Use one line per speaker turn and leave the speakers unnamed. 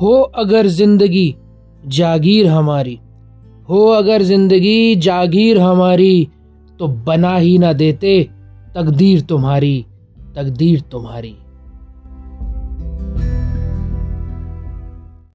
हो अगर ज़िंदगी जागीर हमारी, हो अगर ज़िंदगी जागीर हमारी तो बना ही ना देते तकदीर तुम्हारी तकदीर तुम्हारी।